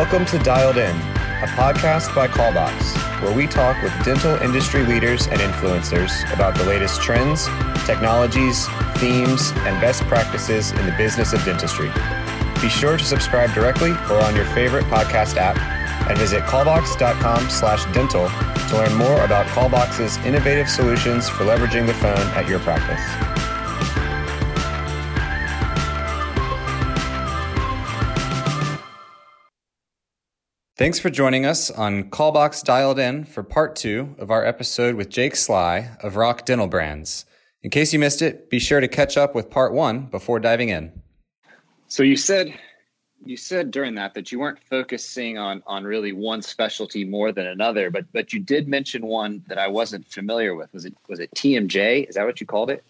Welcome to Dialed In, a podcast by Callbox, where we talk with dental industry leaders and influencers about the latest trends, technologies, themes, and best practices in the business of dentistry. Be sure to subscribe directly or on your favorite podcast app and visit callbox.com slash dental to learn more about Callbox's innovative solutions for leveraging the phone at your practice. Thanks for joining us on Callbox Dialed In for part two of our episode with Jake Sly of Rock Dental Brands. In case you missed it, be sure to catch up with part one before diving in. So you said you said during that that you weren't focusing on on really one specialty more than another, but but you did mention one that I wasn't familiar with. Was it was it TMJ? Is that what you called it?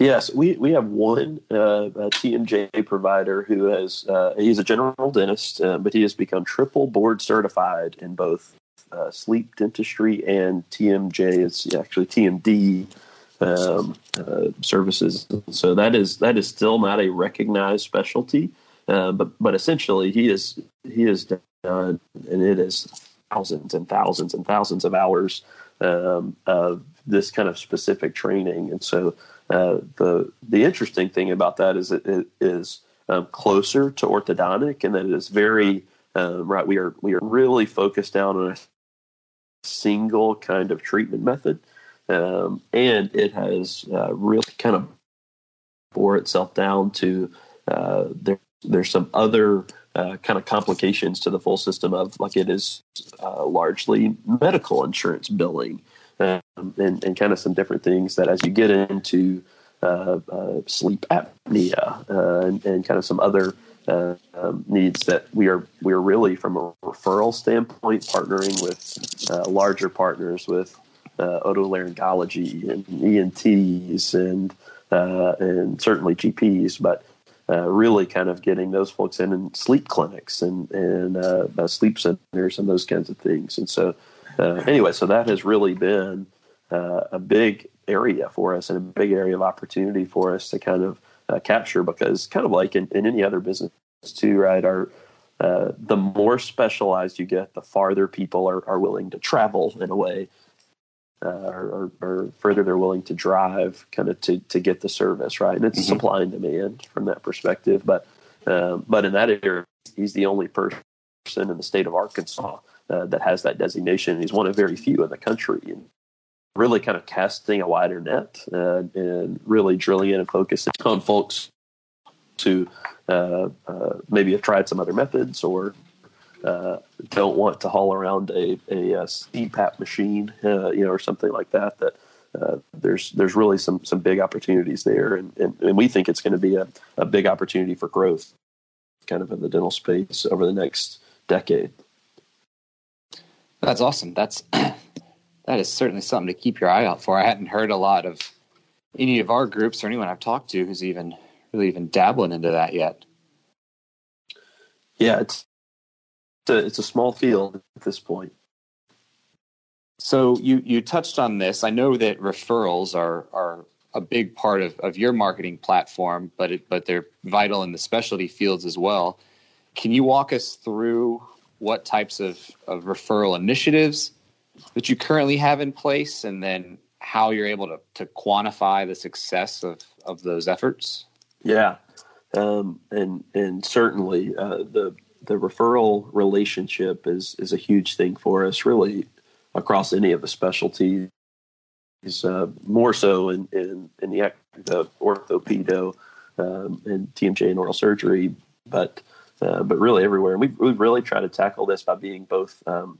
Yes, we, we have one uh, TMJ provider who has uh, he's a general dentist, uh, but he has become triple board certified in both uh, sleep dentistry and TMJ. It's actually TMD um, uh, services. So that is that is still not a recognized specialty, uh, but but essentially he is he has done and it is thousands and thousands and thousands of hours um, of this kind of specific training, and so uh, the the interesting thing about that is it, it is um, closer to orthodontic, and that it is very um, right. We are we are really focused down on a single kind of treatment method, um, and it has uh, really kind of bore itself down to uh, there. There's some other uh, kind of complications to the full system of like it is uh, largely medical insurance billing um, and, and kind of some different things that as you get into uh, uh, sleep apnea uh, and, and, kind of some other uh, um, needs that we are we are really from a referral standpoint partnering with uh, larger partners with otolaryngology and ENTs and and certainly GPs, but really kind of getting those folks in in sleep clinics and and sleep centers and those kinds of things. And so uh, anyway, so that has really been uh, a big area for us and a big area of opportunity for us to kind of uh, capture because kind of like in, in, any other business too, right? Our uh, the more specialized you get, the farther people are, are willing to travel in a way, uh, or, or, further they're willing to drive, kind of to to get the service, right? And it's mm-hmm. supply and demand from that perspective. But um, but in that area, he's the only person in the state of Arkansas uh, that has that designation. He's one of very few in the country, and really kind of casting a wider net uh, and really drilling in and focusing on folks who uh, uh, maybe have tried some other methods or uh, don't want to haul around a, a, a CPAP machine, uh, you know, or something like that. That uh, there's there's really some some big opportunities there, and, and, and we think it's going to be a, a big opportunity for growth, kind of in the dental space over the next decade. That's awesome. That's that is certainly something to keep your eye out for. I hadn't heard a lot of any of our groups or anyone I've talked to who's even really even dabbling into that yet. Yeah, it's it's a, it's a small field at this point. So you you touched on this. I know that referrals are are a big part of, of your marketing platform, but it, but they're vital in the specialty fields as well. Can you walk us through what types of, of referral initiatives that you currently have in place and then how you're able to, to quantify the success of, of those efforts? Yeah. Um, and, and certainly uh, the, the referral relationship is, is a huge thing for us really across any of the specialties. Uh, more so in, in, in the, the orthopedo um, and TMJ and oral surgery, but uh, but really everywhere. And we we really try to tackle this by being both um,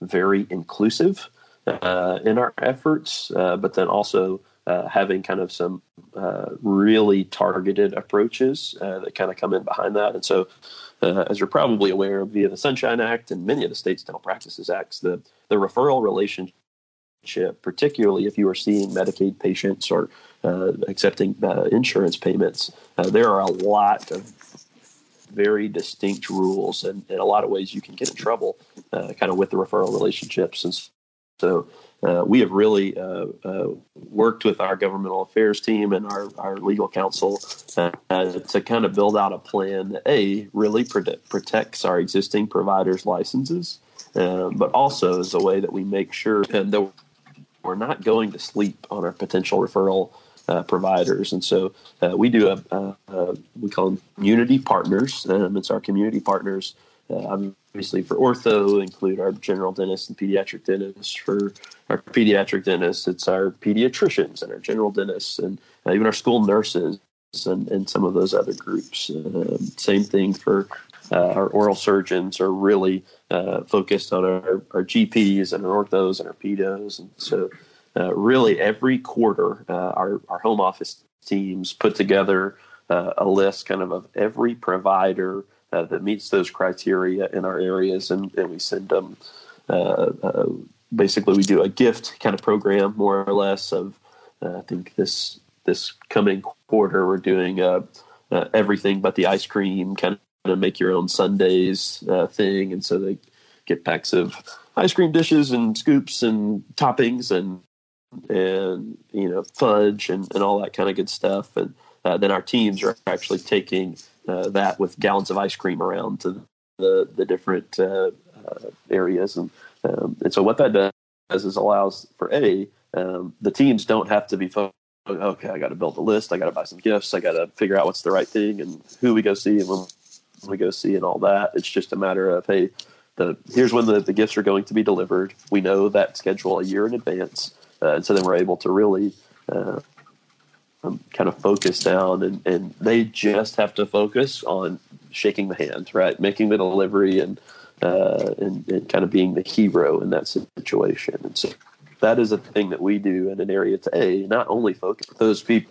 very inclusive uh, in our efforts, uh, but then also uh, having kind of some uh, really targeted approaches that kind of come in behind that. And so, as you're probably aware, via the Sunshine Act and many of the state's dental practices acts, the the referral relationship particularly if you are seeing Medicaid patients or uh, accepting uh, insurance payments. Uh, there are a lot of very distinct rules, and in a lot of ways you can get in trouble, uh, kind of with the referral relationships. And so uh, we have really uh, uh, worked with our governmental affairs team and our, our legal counsel uh, to kind of build out a plan that a really prote- protects our existing providers' licenses, um, but also is a way that we make sure that we're not going to sleep on our potential referral uh, providers. And so uh, we do a, a, a, we call them community partners. Um, it's our community partners uh, obviously, for ortho, include our general dentist and pediatric dentists. For our pediatric dentists, it's our pediatricians and our general dentists, and uh, even our school nurses and, and some of those other groups. Uh, same thing for uh, our oral surgeons are really uh, focused on our, our GPs and our orthos and our pedos. And so, uh, really, every quarter, uh, our, our home office teams put together uh, a list kind of of every provider uh, that meets those criteria in our areas, and, and we send them. Uh, basically, we do a gift kind of program, more or less. Of I think this this coming quarter, we're doing everything but the ice cream, kind of make your own sundaes thing, and so they get packs of ice cream dishes and scoops and toppings and and you know fudge and, and all that kind of good stuff and uh, then our teams are actually taking uh, that with gallons of ice cream around to the the different uh, uh, areas, and um, and so what that does is allows for a um, the teams don't have to be focused. Okay, I got to build a list. I got to buy some gifts. I got to figure out what's the right thing and who we go see and when we go see and all that. It's just a matter of hey, the here's when the, the gifts are going to be delivered. We know that schedule a year in advance, uh, and so then we're able to really uh, um, kind of focus down, and, and they just have to focus on shaking the hand, right, making the delivery, and, uh, and and kind of being the hero in that situation. And so that is a thing that we do in an area to a not only focus those people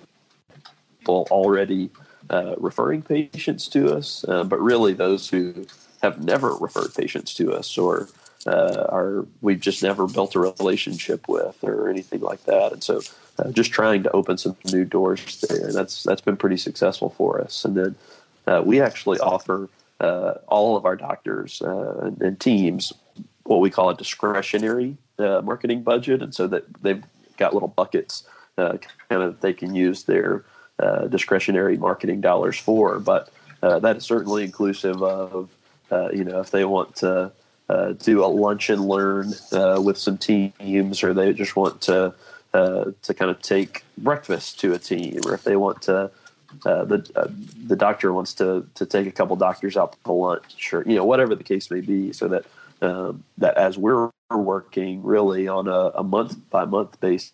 already uh, referring patients to us, uh, but really those who have never referred patients to us or uh, are we've just never built a relationship with or anything like that. And so uh, just trying to open some new doors there. And that's that's been pretty successful for us. And then uh, we actually offer uh, all of our doctors uh, and, teams what we call a discretionary uh, marketing budget, and so that they've got little buckets kind of they can use their discretionary marketing dollars for. But that is certainly inclusive of you know if they want to. Do a lunch and learn with some teams, or they just want to uh, to kind of take breakfast to a team, or if they want to, uh, the uh, the doctor wants to to take a couple doctors out to lunch, or you know whatever the case may be, so that um, that as we're working really on a, a month by month basis,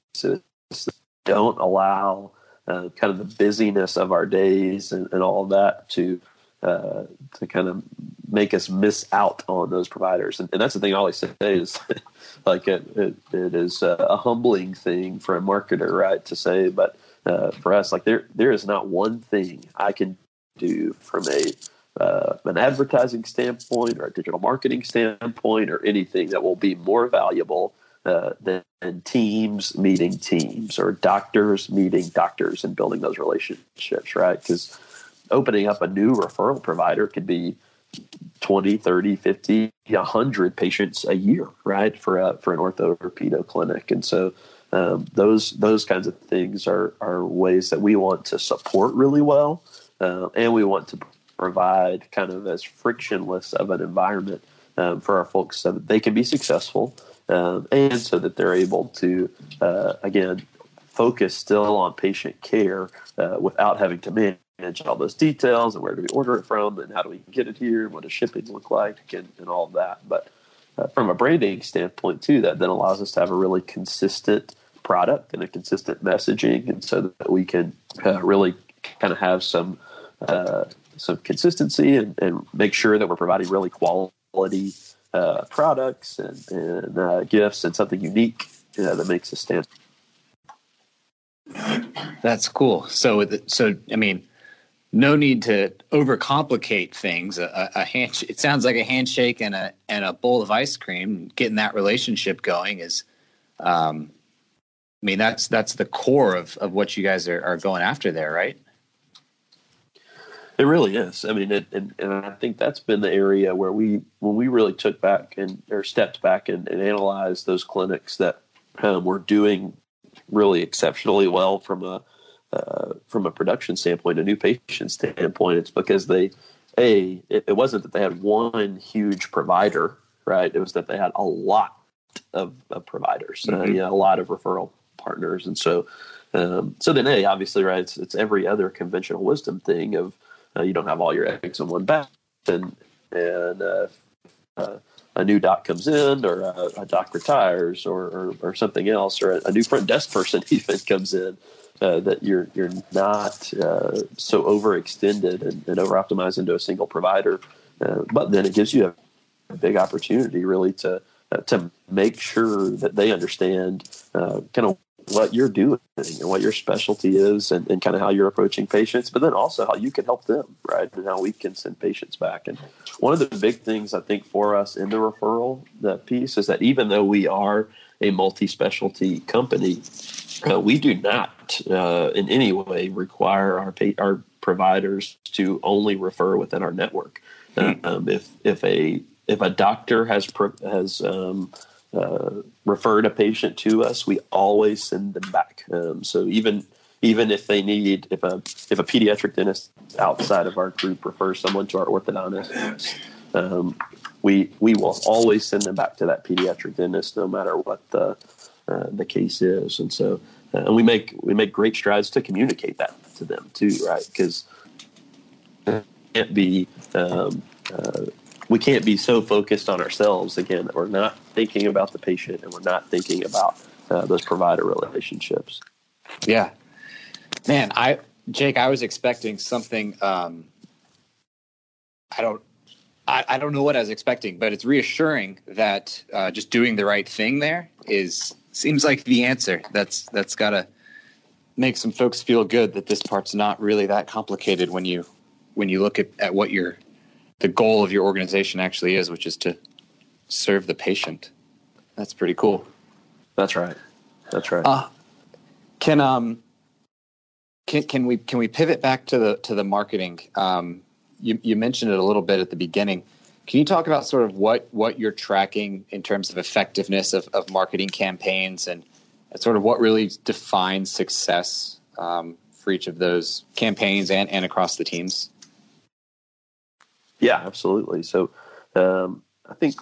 don't allow uh, kind of the busyness of our days and, and all of that to uh, to kind of make us miss out on those providers. And, and that's the thing I always say is like it, it, it is a humbling thing for a marketer, right, to say, but uh, for us, like there there is not one thing I can do from a uh, an advertising standpoint or a digital marketing standpoint or anything that will be more valuable uh, than, than teams meeting teams or doctors meeting doctors and building those relationships, right? Because opening up a new referral provider could be 20, 30, 50, 100 patients a year, right, for a, for an ortho or pedo clinic. And so um, those those kinds of things are, are ways that we want to support really well. Uh, and we want to provide kind of as frictionless of an environment um, for our folks so that they can be successful um, and so that they're able to, uh, again, focus still on patient care uh, without having to manage all those details and where do we order it from and how do we get it here what does shipping look like and, and all of that. But uh, from a branding standpoint too, that then allows us to have a really consistent product and a consistent messaging, and so that we can uh, really kind of have some uh, some consistency and, and, make sure that we're providing really quality uh, products and, and uh, gifts and something unique that makes us stand. That's cool. So, so I mean, no need to overcomplicate things. A, a hand, it sounds like a handshake and a and a bowl of ice cream. Getting that relationship going is, um, I mean, that's that's the core of of what you guys are, are going after there, right? It really is. I mean, it, and, and I think that's been the area where we, when we really took back and or stepped back and, and analyzed those clinics that um, were doing really exceptionally well from a uh, from a production standpoint, a new patient standpoint. It's because they, a, it, it wasn't that they had one huge provider, right? It was that they had a lot of, of providers, uh, mm-hmm. uh, you know, a lot of referral partners, and so. Um, so then, a obviously, right? It's, it's every other conventional wisdom thing of uh, you don't have all your eggs in one basket, and and uh, uh, a new doc comes in, or a, a doc retires, or, or, or something else, or a, a, new front desk person even comes in. Uh, that you're you're not uh, so overextended and, and over optimized into a single provider, uh, but then it gives you a, big opportunity really to to make sure that they understand kind of what you're doing and what your specialty is and, and kind of how you're approaching patients, but then also how you can help them, right? And how we can send patients back. And one of the big things I think for us in the referral that piece is that even though we are a multi-specialty company, uh, we do not uh, in any way require our pay, our providers to only refer within our network. Uh, um, if if a if a doctor has has um, uh, referred a patient to us, we always send them back. Um, so even even if they need if a if a pediatric dentist outside of our group refers someone to our orthodontist, um, we we will always send them back to that pediatric dentist no matter what the uh, the case is. And so uh, and we make we make great strides to communicate that to them too, right? Because can't be um, uh, we can't be so focused on ourselves again that we're not thinking about the patient and we're not thinking about uh, those provider relationships. Yeah, man, I Jake, I was expecting something. Um, I don't. I, I, don't know what I was expecting, but it's reassuring that uh, just doing the right thing there is seems like the answer. That's that's got to make some folks feel good that this part's not really that complicated when you when you look at, at what you're the goal of your organization actually is, which is to serve the patient. That's pretty cool. That's right. That's right. Uh, can um can can we can we pivot back to the to the marketing? Um, you you mentioned it a little bit at the beginning. Can you talk about sort of what what you're tracking in terms of effectiveness of, of marketing campaigns and, sort of what really defines success um, for each of those campaigns and, and across the teams? Yeah, absolutely. So um, I think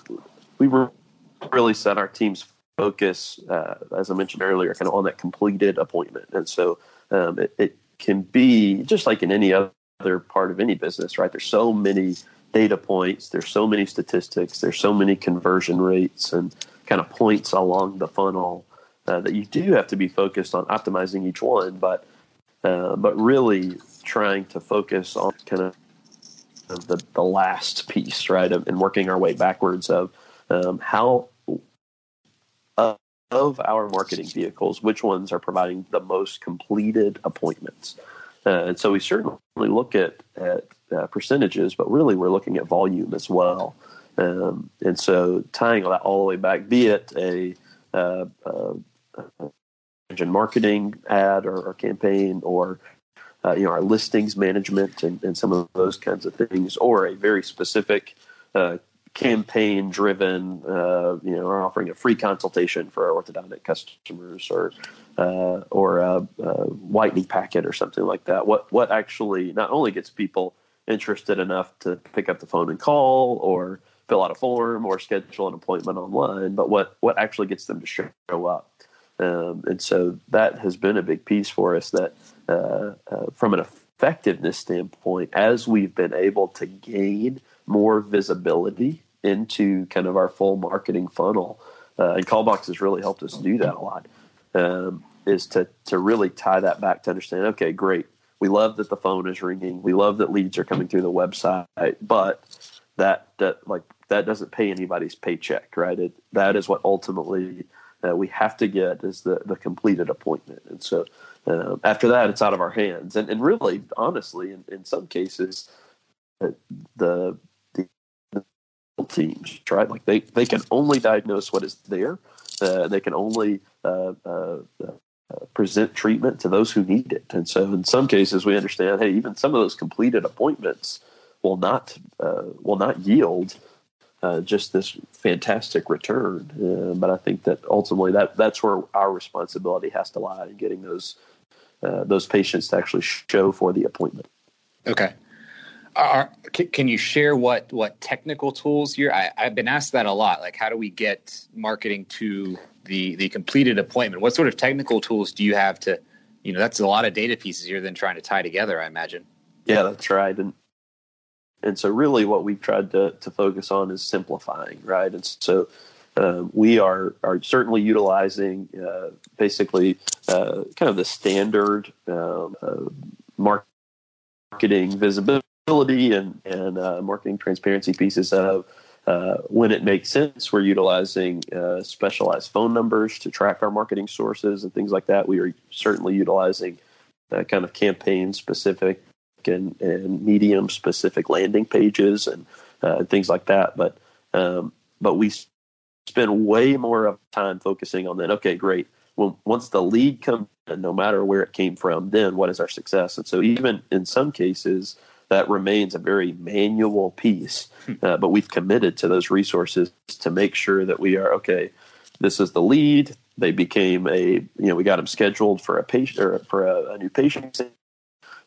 we were really set our team's focus, uh, as I mentioned earlier, kind of on that completed appointment. And so um, it, it, can be just like in any other part of any business, right? There's so many data points, there's so many statistics, there's so many conversion rates and kind of points along the funnel uh, that you do have to be focused on optimizing each one, but uh, but really trying to focus on kind of the, the last piece, right, and working our way backwards of um, how of our marketing vehicles, which ones are providing the most completed appointments. Uh, and so we certainly look at, at uh, percentages, but really we're looking at volume as well. Um, and so tying that all the way back, be it a uh, uh, marketing ad or, or campaign or uh, you know, our listings management and, and, some of those kinds of things, or a very specific uh, campaign driven, uh, you know, offering a free consultation for our orthodontic customers or uh, or a, a, whitening packet or something like that. What what actually not only gets people interested enough to pick up the phone and call or fill out a form or schedule an appointment online, but what what actually gets them to show up. Um, and so that has been a big piece for us that uh, uh, from an effectiveness standpoint, as we've been able to gain more visibility into kind of our full marketing funnel, uh, and Callbox has really helped us do that a lot, um, is to, to really tie that back to understand, okay, great. We love that the phone is ringing. We love that leads are coming through the website, but that, that like that doesn't pay anybody's paycheck, right? It, that is what ultimately uh, we have to get is the, the completed appointment. And so uh, after that, it's out of our hands. And, and really, honestly, in, in some cases, uh, the, the teams, right? Like they, they can only diagnose what is there. Uh, they can only uh, uh, uh, present treatment to those who need it. And so, in some cases, we understand, hey, even some of those completed appointments will not uh, will not yield uh, just this fantastic return. Uh, but I think that ultimately that that's where our responsibility has to lie in getting those uh, those patients to actually show for the appointment. Okay. Are, can you share what what technical tools you're? I, I've been asked that a lot. Like, how do we get marketing to the the completed appointment? What sort of technical tools do you have to? You know, that's a lot of data pieces you're then trying to tie together. I imagine. Yeah, that's right. And and so really what we've tried to, to focus on is simplifying, right? And so um, we are are certainly utilizing uh, basically uh, kind of the standard um, uh, marketing visibility and and uh, marketing transparency pieces of uh, when it makes sense. We're utilizing uh, specialized phone numbers to track our marketing sources and things like that. We are certainly utilizing that kind of campaign specific and, and medium specific landing pages and uh, things like that. But um, but we spend way more of time focusing on that. Okay, great. Well, once the lead comes in, no matter where it came from, then what is our success? And so even in some cases, that remains a very manual piece. Hmm. Uh, but we've committed to those resources to make sure that we are okay. This is the lead. They became a you know we got them scheduled for a patient or for a, a new patient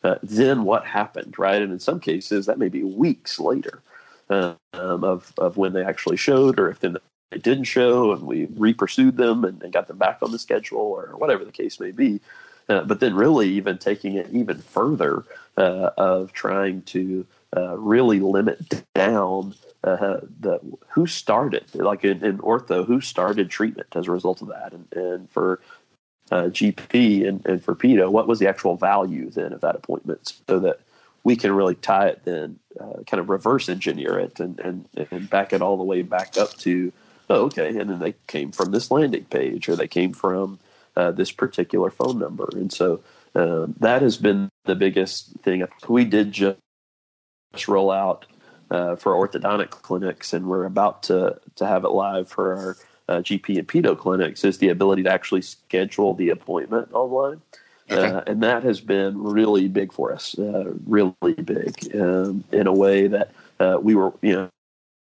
uh, then what happened, right? And in some cases, that may be weeks later um, of of when they actually showed, or if then they didn't show, and we re-pursued them and, and got them back on the schedule, or whatever the case may be. Uh, but then, really, even taking it even further uh, of trying to uh, really limit down uh, the who started, like in, in, ortho, who started treatment as a result of that, and, and for uh, GP and, and for pedo, what was the actual value then of that appointment so that we can really tie it then, uh, kind of reverse engineer it and, and, and back it all the way back up to, oh, okay, and then they came from this landing page or they came from uh, this particular phone number. And so um, that has been the biggest thing. We did just roll out uh, for orthodontic clinics, and we're about to, to have it live for our uh, GP and pedo clinics is the ability to actually schedule the appointment online. Okay. Uh, and that has been really big for us, uh, really big um, in a way that uh, we were, you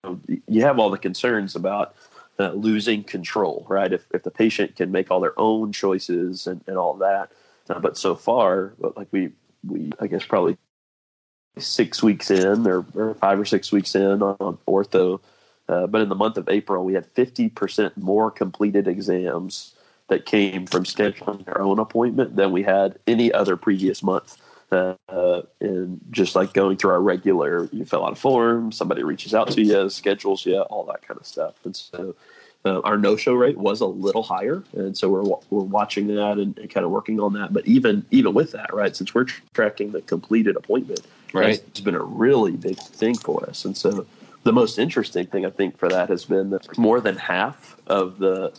know, you have all the concerns about uh, losing control, right? If, if the patient can make all their own choices and, and all that. Uh, but so far, like we, we, I guess probably six weeks in or, or five or six weeks in on ortho, uh, but in the month of April, we had 50% more completed exams that came from scheduling their own appointment than we had any other previous month. Uh, and just like going through our regular, you fill out a form, somebody reaches out to you, schedules you, all that kind of stuff. And so uh, our no-show rate was a little higher, and so we're we're watching that and, and, kind of working on that. But even even with that, right, since we're tracking the completed appointment, right, it's been a really big thing for us. And so the most interesting thing I think for that has been that more than half of the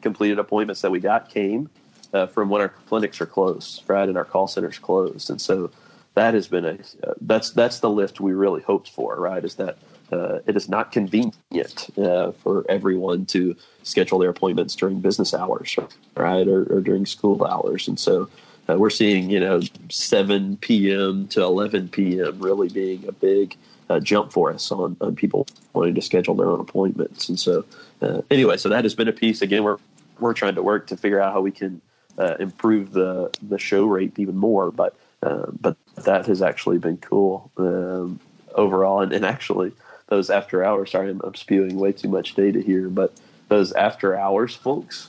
completed appointments that we got came uh, from when our clinics are closed, right, and our call centers closed, and so that has been a uh, that's that's the lift we really hoped for, right? Is that uh, it is not convenient uh, for everyone to schedule their appointments during business hours, right, or, or during school hours, and so uh, we're seeing you know 7 p.m. to 11 p.m. really being a big uh, jump for us on, on people wanting to schedule their own appointments. And so, uh, anyway, so that has been a piece. Again, we're we're trying to work to figure out how we can uh, improve the the show rate even more. But but that has actually been cool um, overall. And, and actually, those after hours. Sorry, I'm, I'm spewing way too much data here, but those after hours folks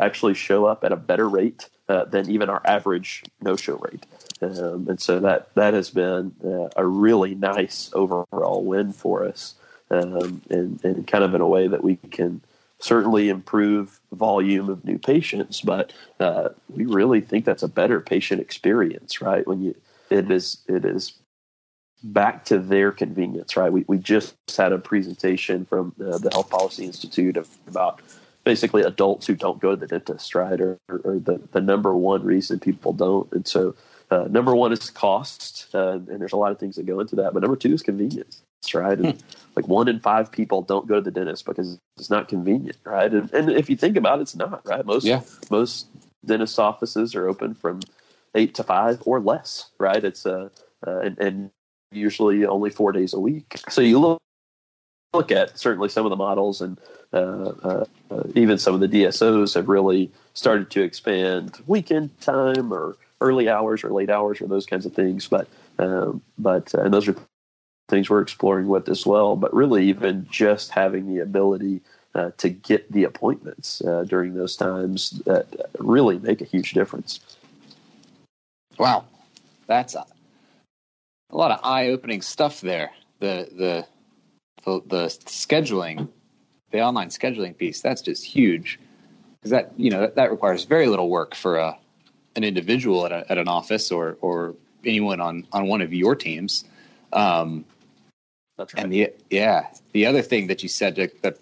actually show up at a better rate uh, than even our average no show rate. Um, and so that that has been uh, a really nice overall win for us, um, and, and kind of in a way that we can certainly improve volume of new patients, but uh, we really think that's a better patient experience, right? When you it is it is back to their convenience, right? We we just had a presentation from uh, the Health Policy Institute of, about basically adults who don't go to the dentist, right? Or, or the, the number one reason people don't. And so, uh, number one is cost, uh, and there's a lot of things that go into that. But number two is convenience, right? And like one in five people don't go to the dentist because it's not convenient, right? And, and if you think about it, it's not, right? Most yeah. most dentist offices are open from eight to five or less, right? It's a uh, uh, and, and usually only four days a week. So you look look at certainly some of the models and uh, uh, uh even some of the DSOs have really started to expand weekend time or early hours or late hours or those kinds of things. But um, but uh, and those are things we're exploring with as well. But really, even just having the ability uh, to get the appointments uh, during those times that really make a huge difference. Wow, that's a, lot of eye-opening stuff there. The the the, the scheduling, the online scheduling piece, that's just huge because that you know that, that, requires very little work for a an individual at, a, at an office or or anyone on on one of your teams. Um, that's right. And the yeah, the other thing that you said that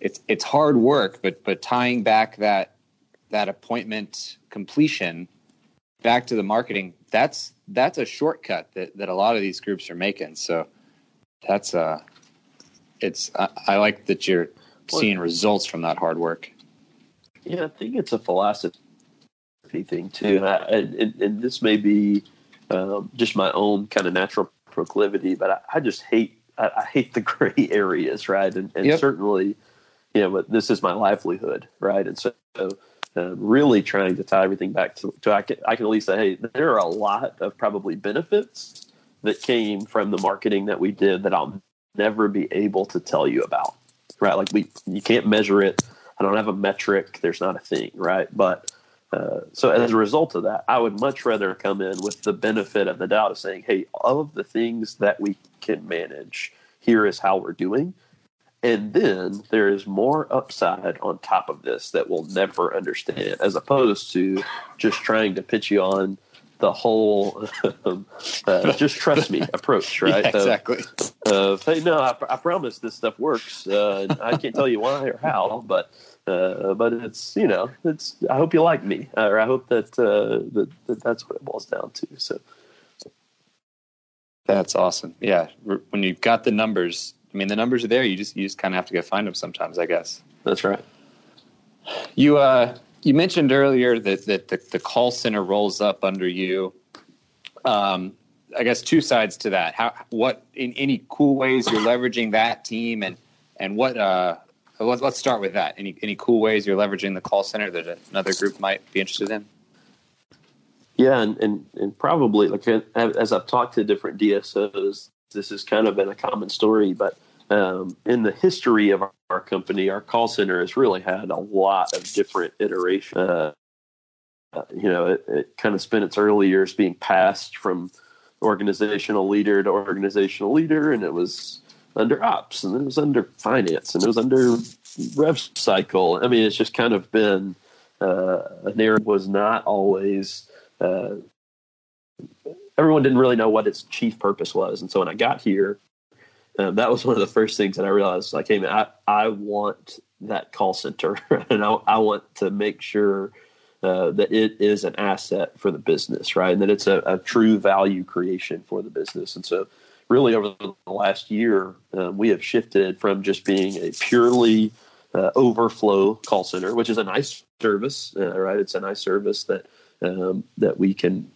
it's it's hard work, but but tying back that that appointment completion back to the marketing, that's that's a shortcut that that a lot of these groups are making. So that's uh it's I, I like that you're seeing results from that hard work. Yeah, I think it's a philosophy thing too, and, I, and, and this may be um, just my own kind of natural proclivity, but I, I just hate I, I, hate the gray areas, right? And, and yep. certainly, you know, but this is my livelihood, right? And so, uh, really trying to tie everything back to, to I, can, I can at least say, hey, there are a lot of probably benefits that came from the marketing that we did that I'll never be able to tell you about, right? Like we, you can't measure it. I don't have a metric. There's not a thing, right? But uh, so as a result of that, I would much rather come in with the benefit of the doubt of saying, "Hey, all of the things that we can manage, here is how we're doing," and then there is more upside on top of this that we'll never understand, as opposed to just trying to pitch you on the whole um, uh, just trust me approach, right? Yeah, exactly. Uh, uh, hey, no, I, I, promise this stuff works. Uh, I can't tell you why or how, but uh, but it's you know it's I hope you like me or I hope that, uh, that, that that's what it boils down to. So that's awesome. Yeah, when you've got the numbers, I mean the numbers are there. You just you just kind of have to go find them sometimes, I guess. That's right. You uh you mentioned earlier that that the, the call center rolls up under you. Um, I guess two sides to that. How what in any cool ways you're leveraging that team and and what uh let's, let's start with that. Any any cool ways you're leveraging the call center that another group might be interested in? Yeah, and and, and probably like as I've talked to different DSOs, this has kind of been a common story. But um, in the history of our, our, company, our call center has really had a lot of different iterations. Uh, uh, you know, it, it kind of spent its early years being passed from organizational leader to organizational leader, and it was under ops and it was under finance and it was under rev cycle. I mean, it's just kind of been uh, an area was not always. Uh, everyone didn't really know what its chief purpose was, and so when I got here, um, that was one of the first things that I realized. I came in. I, I want that call center, and I, I want to make sure. Uh, that it is an asset for the business, right? And that it's a, a, true value creation for the business. And so really over the last year, uh, we have shifted from just being a purely uh, overflow call center, which is a nice service, uh, right? It's a nice service that um, that we can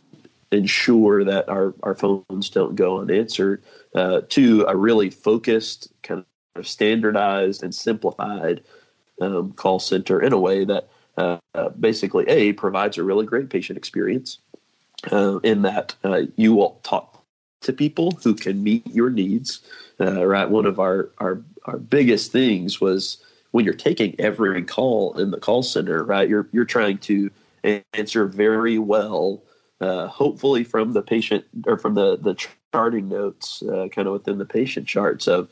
ensure that our, our phones don't go unanswered, uh, to a really focused, kind of standardized and simplified um, call center in a way that uh, basically a provides a really great patient experience. Uh, in that you will talk to people who can meet your needs. Uh, right, one of our, our our biggest things was when you're taking every call in the call center. Right, you're you're trying to answer very well, uh, hopefully from the patient or from the the charting notes, uh, kind of within the patient charts of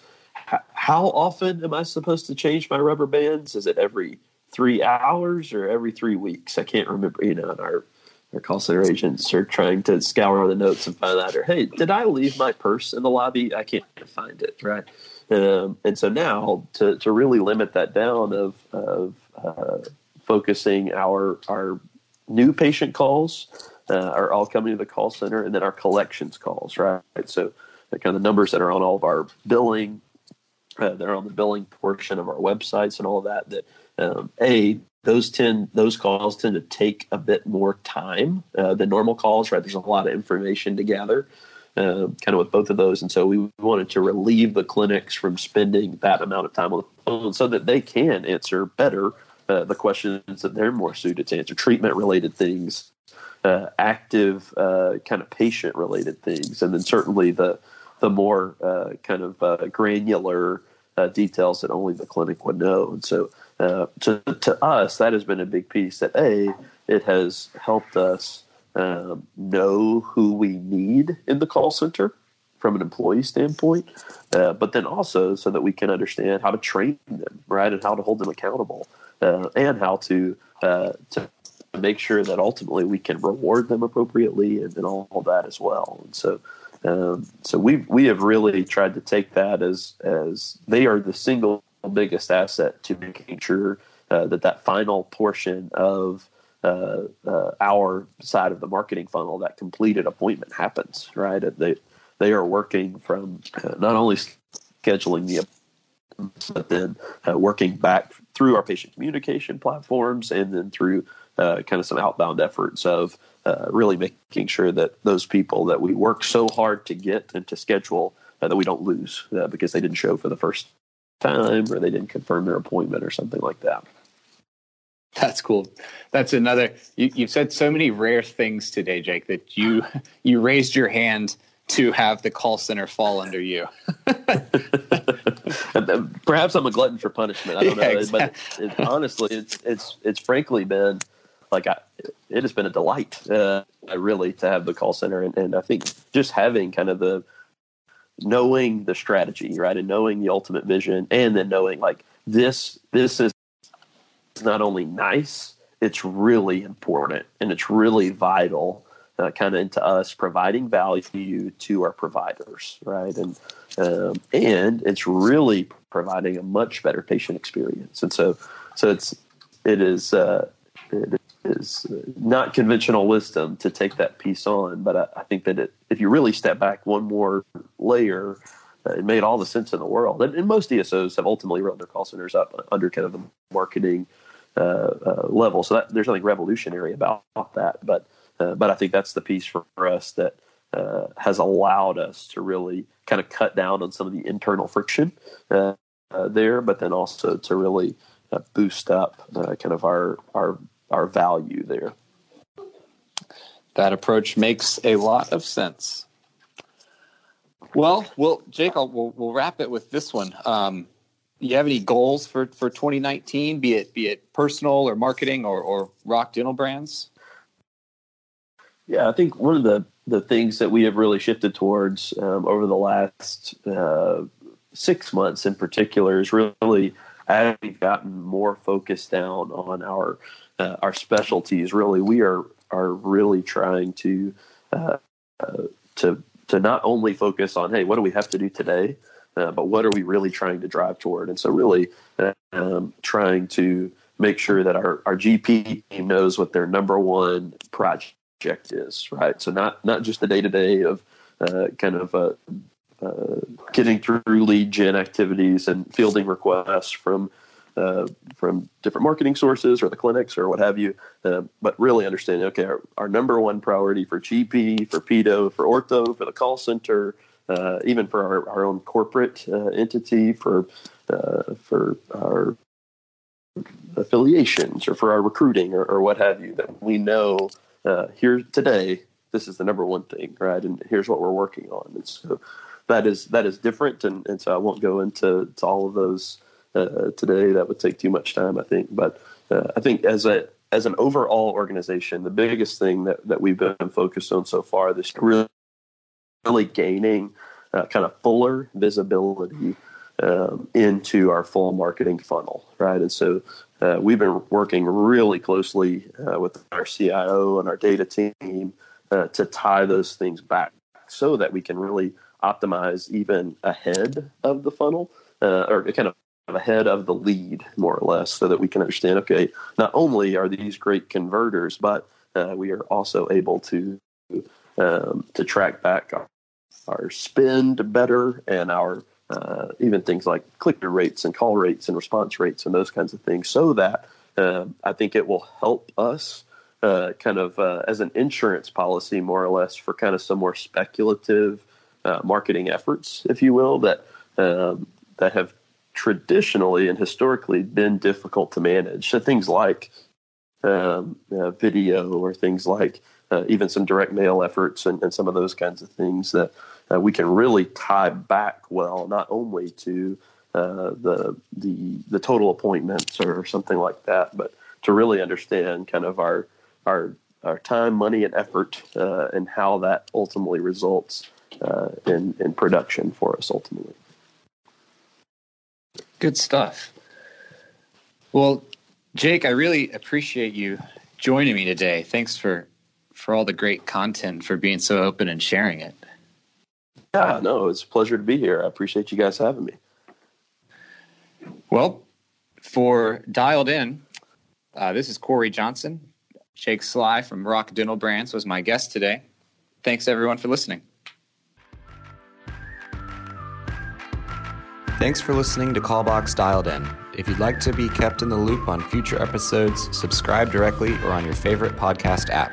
how often am I supposed to change my rubber bands? Is it every three hours or every three weeks? I can't remember. You know, in our our call center agents are trying to scour the notes and find out, or hey, did I leave my purse in the lobby? I can't find it, right? Um, and so now to, to really limit that down of, of uh, focusing our our new patient calls uh, are all coming to the call center, and then our collections calls, right? So the kind of the numbers that are on all of our billing, uh, they're on the billing portion of our websites and all of that. That um, a those tend those calls tend to take a bit more time uh, than normal calls. Right, there's a lot of information to gather, uh, kind of with both of those, and so we wanted to relieve the clinics from spending that amount of time on the phone so that they can answer better uh, the questions that they're more suited to answer, treatment related things, uh, active uh, kind of patient related things, and then certainly the the more uh, kind of granular details that only the clinic would know, and so. Uh, to, to us, that has been a big piece that A, it has helped us um, know who we need in the call center from an employee standpoint, uh, but then also so that we can understand how to train them, right, and how to hold them accountable, uh, and how to uh, to make sure that ultimately we can reward them appropriately and, and all, all that as well. And so, um, so we we have really tried to take that as as they are the single biggest asset to making sure uh, that that final portion of uh, uh, our side of the marketing funnel, that completed appointment happens. Right, they they are working from uh, not only scheduling the but then uh, working back through our patient communication platforms and then through uh, kind of some outbound efforts of uh, really making sure that those people that we work so hard to get and to schedule uh, that we don't lose uh, because they didn't show for the first time or they didn't confirm their appointment or something like that. That's cool. That's another. You, have said so many rare things today, Jake, that you you raised your hand to have the call center fall under you. Perhaps I'm a glutton for punishment. I don't yeah, know, exactly. but it, it, honestly, it's it's it's frankly been like I, it has been a delight, uh, really, to have the call center, and, and I think just having kind of the knowing the strategy, right, and knowing the ultimate vision, and then knowing like this this is not only nice, it's really important and it's really vital, uh, kind of into us providing value to you to our providers, right, and um, and it's really providing a much better patient experience, and so so it's it is. Uh, it is not conventional wisdom to take that piece on. But I, I think that it, if you really step back one more layer, uh, it made all the sense in the world. And, and, most DSOs have ultimately run their call centers up under kind of the marketing uh, uh, level. So that, there's nothing revolutionary about that. But uh, but I think that's the piece for, for us that uh, has allowed us to really kind of cut down on some of the internal friction there, but then also to really boost up kind of our our our value there. That approach makes a lot of sense. Well, well, Jake, I'll, we'll, we'll wrap it with this one. Um, you have any goals for, for 2019, be it be it personal or marketing or, or Rock Dental brands? Yeah, I think one of the the things that we have really shifted towards um, over the last uh, six months, in particular, is really as we've gotten more focused down on our uh, our specialties. Really, we are are really trying to uh, uh, to to not only focus on hey, what do we have to do today, uh, but what are we really trying to drive toward? And so, really, um, trying to make sure that our our GP team knows what their number one project is. Right. So not not just the day to day of uh, kind of uh, uh, getting through lead gen activities and fielding requests from uh, from different marketing sources or the clinics or what have you, uh, but really understanding okay, our, our, number one priority for GP, for pedo, for ortho, for the call center, uh, even for our, our own corporate uh, entity, for uh, for our affiliations or for our recruiting or, or what have you, that we know uh, here today this is the number one thing, right? And here's what we're working on. And so that is that is different, and, and so I won't go into all of those uh, today. That would take too much time, I think. But uh, I think as a as an overall organization, the biggest thing that, that we've been focused on so far this really, really gaining uh, kind of fuller visibility um, into our full marketing funnel, right? And so uh, we've been working really closely uh, with our CIO and our data team uh, to tie those things back so that we can really optimize even ahead of the funnel uh, or kind of ahead of the lead, more or less, so that we can understand okay, not only are these great converters, but uh, we are also able to um, to track back our, our, spend better and our uh, even things like click through rates and call rates and response rates and those kinds of things, so that uh, I think it will help us uh, kind of uh, as an insurance policy, more or less, for kind of some more speculative uh, marketing efforts, if you will, that um, that have traditionally and historically been difficult to manage. So things like um, uh, video or things like uh, even some direct mail efforts and, and, some of those kinds of things that uh, we can really tie back well, not only to uh, the the the total appointments or something like that, but to really understand kind of our our our time, money, and effort, uh, and how that ultimately results uh, in in production for us ultimately. Good stuff. Well, Jake, I really appreciate you joining me today. Thanks for for all the great content, for being so open and sharing it. Yeah, no, it's a pleasure to be here. I appreciate you guys having me. Well, for Dialed In, uh, this is Corey Johnson. Jake Sly from Rock Dental Brands was my guest today. Thanks, everyone, for listening. Thanks for listening to Callbox Dialed In. If you'd like to be kept in the loop on future episodes, subscribe directly or on your favorite podcast app.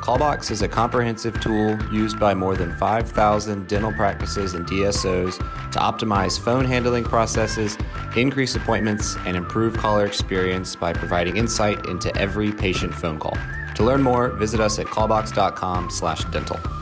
Callbox is a comprehensive tool used by more than 5,000 dental practices and DSOs to optimize phone handling processes, increase appointments, and improve caller experience by providing insight into every patient phone call. To learn more, visit us at callbox.com/dental.